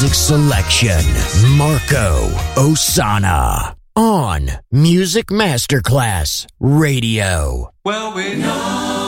music selection Marco Ossanna on Music Masterclass Radio. Well, we know.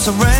surrender.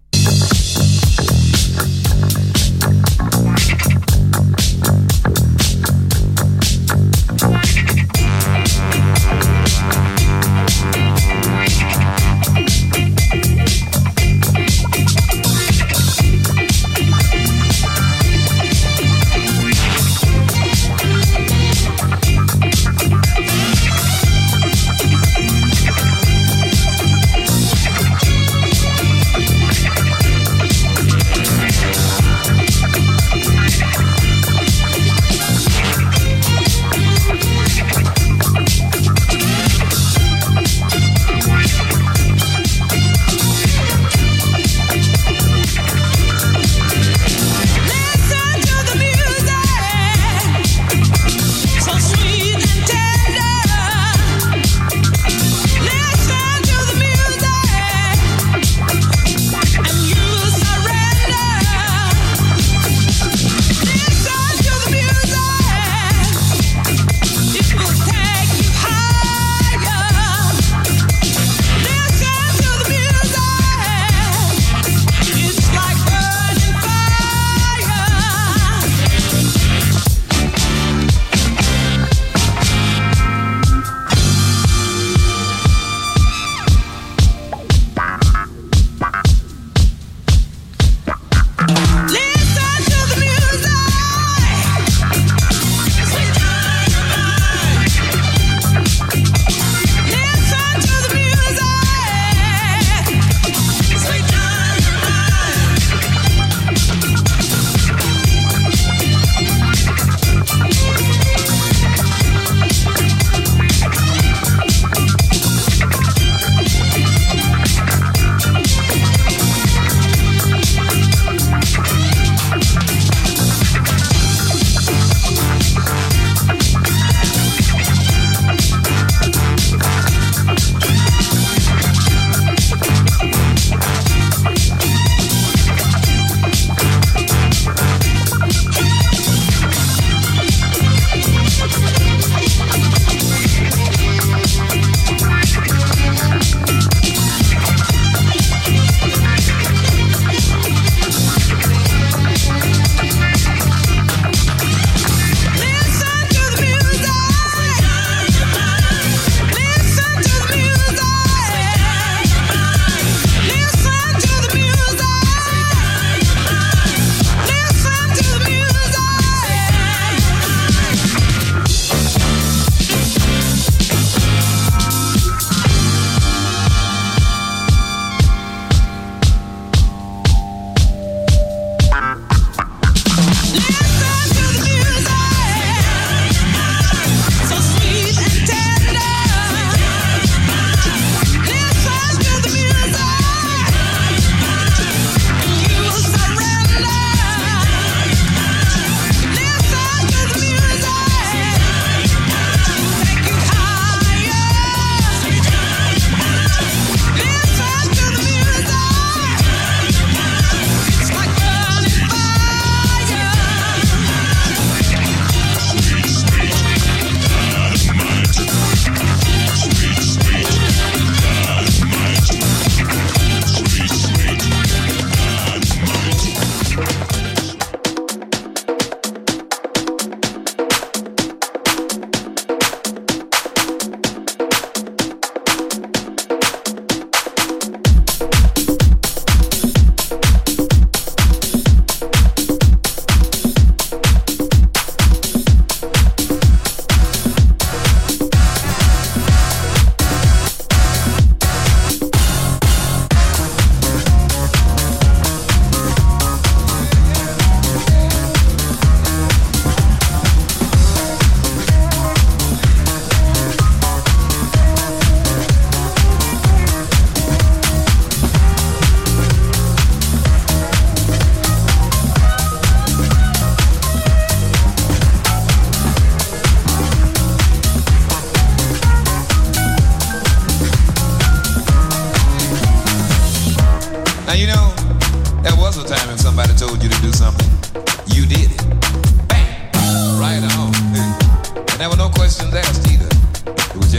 Slam!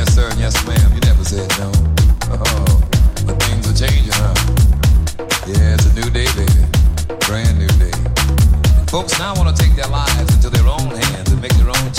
yes sir yes ma'am. You never said no. Uh-huh. But things are changing, huh? Yeah, it's a new day, baby. Brand new day. Folks now want to take their lives into their own hands and make their own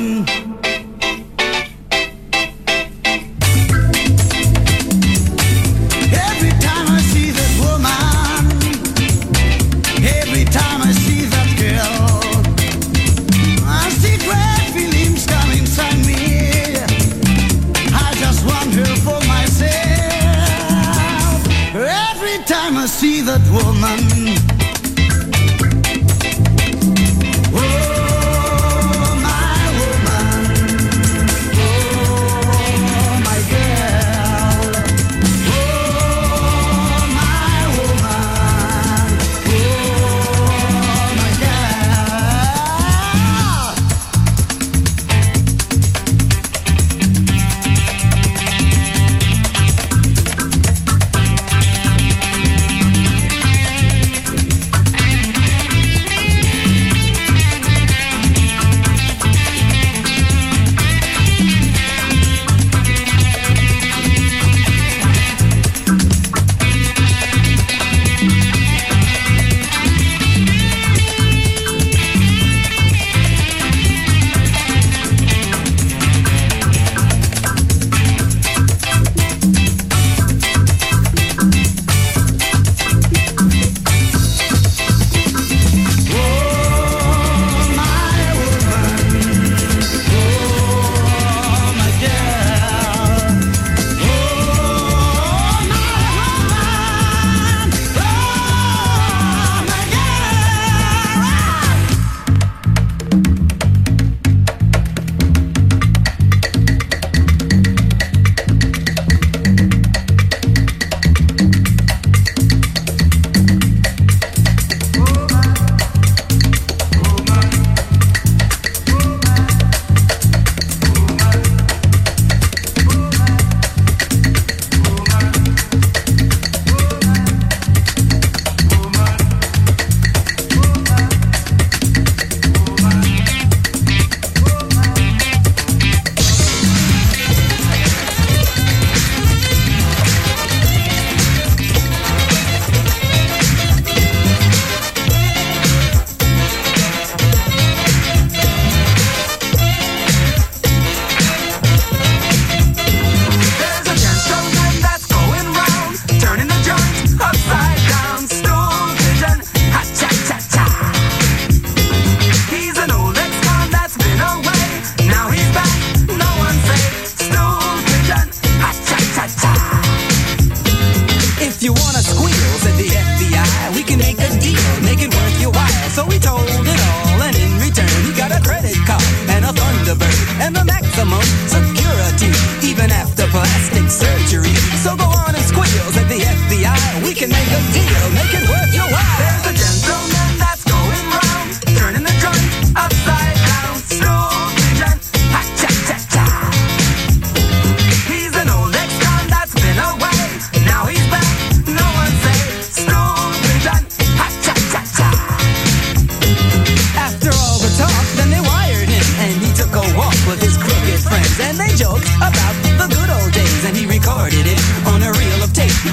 one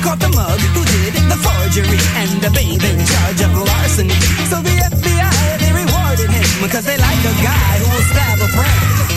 Caught the mug who did the forgery and the babe in charge of larceny. So the FBI, they rewarded him because they like a guy who will stab a friend.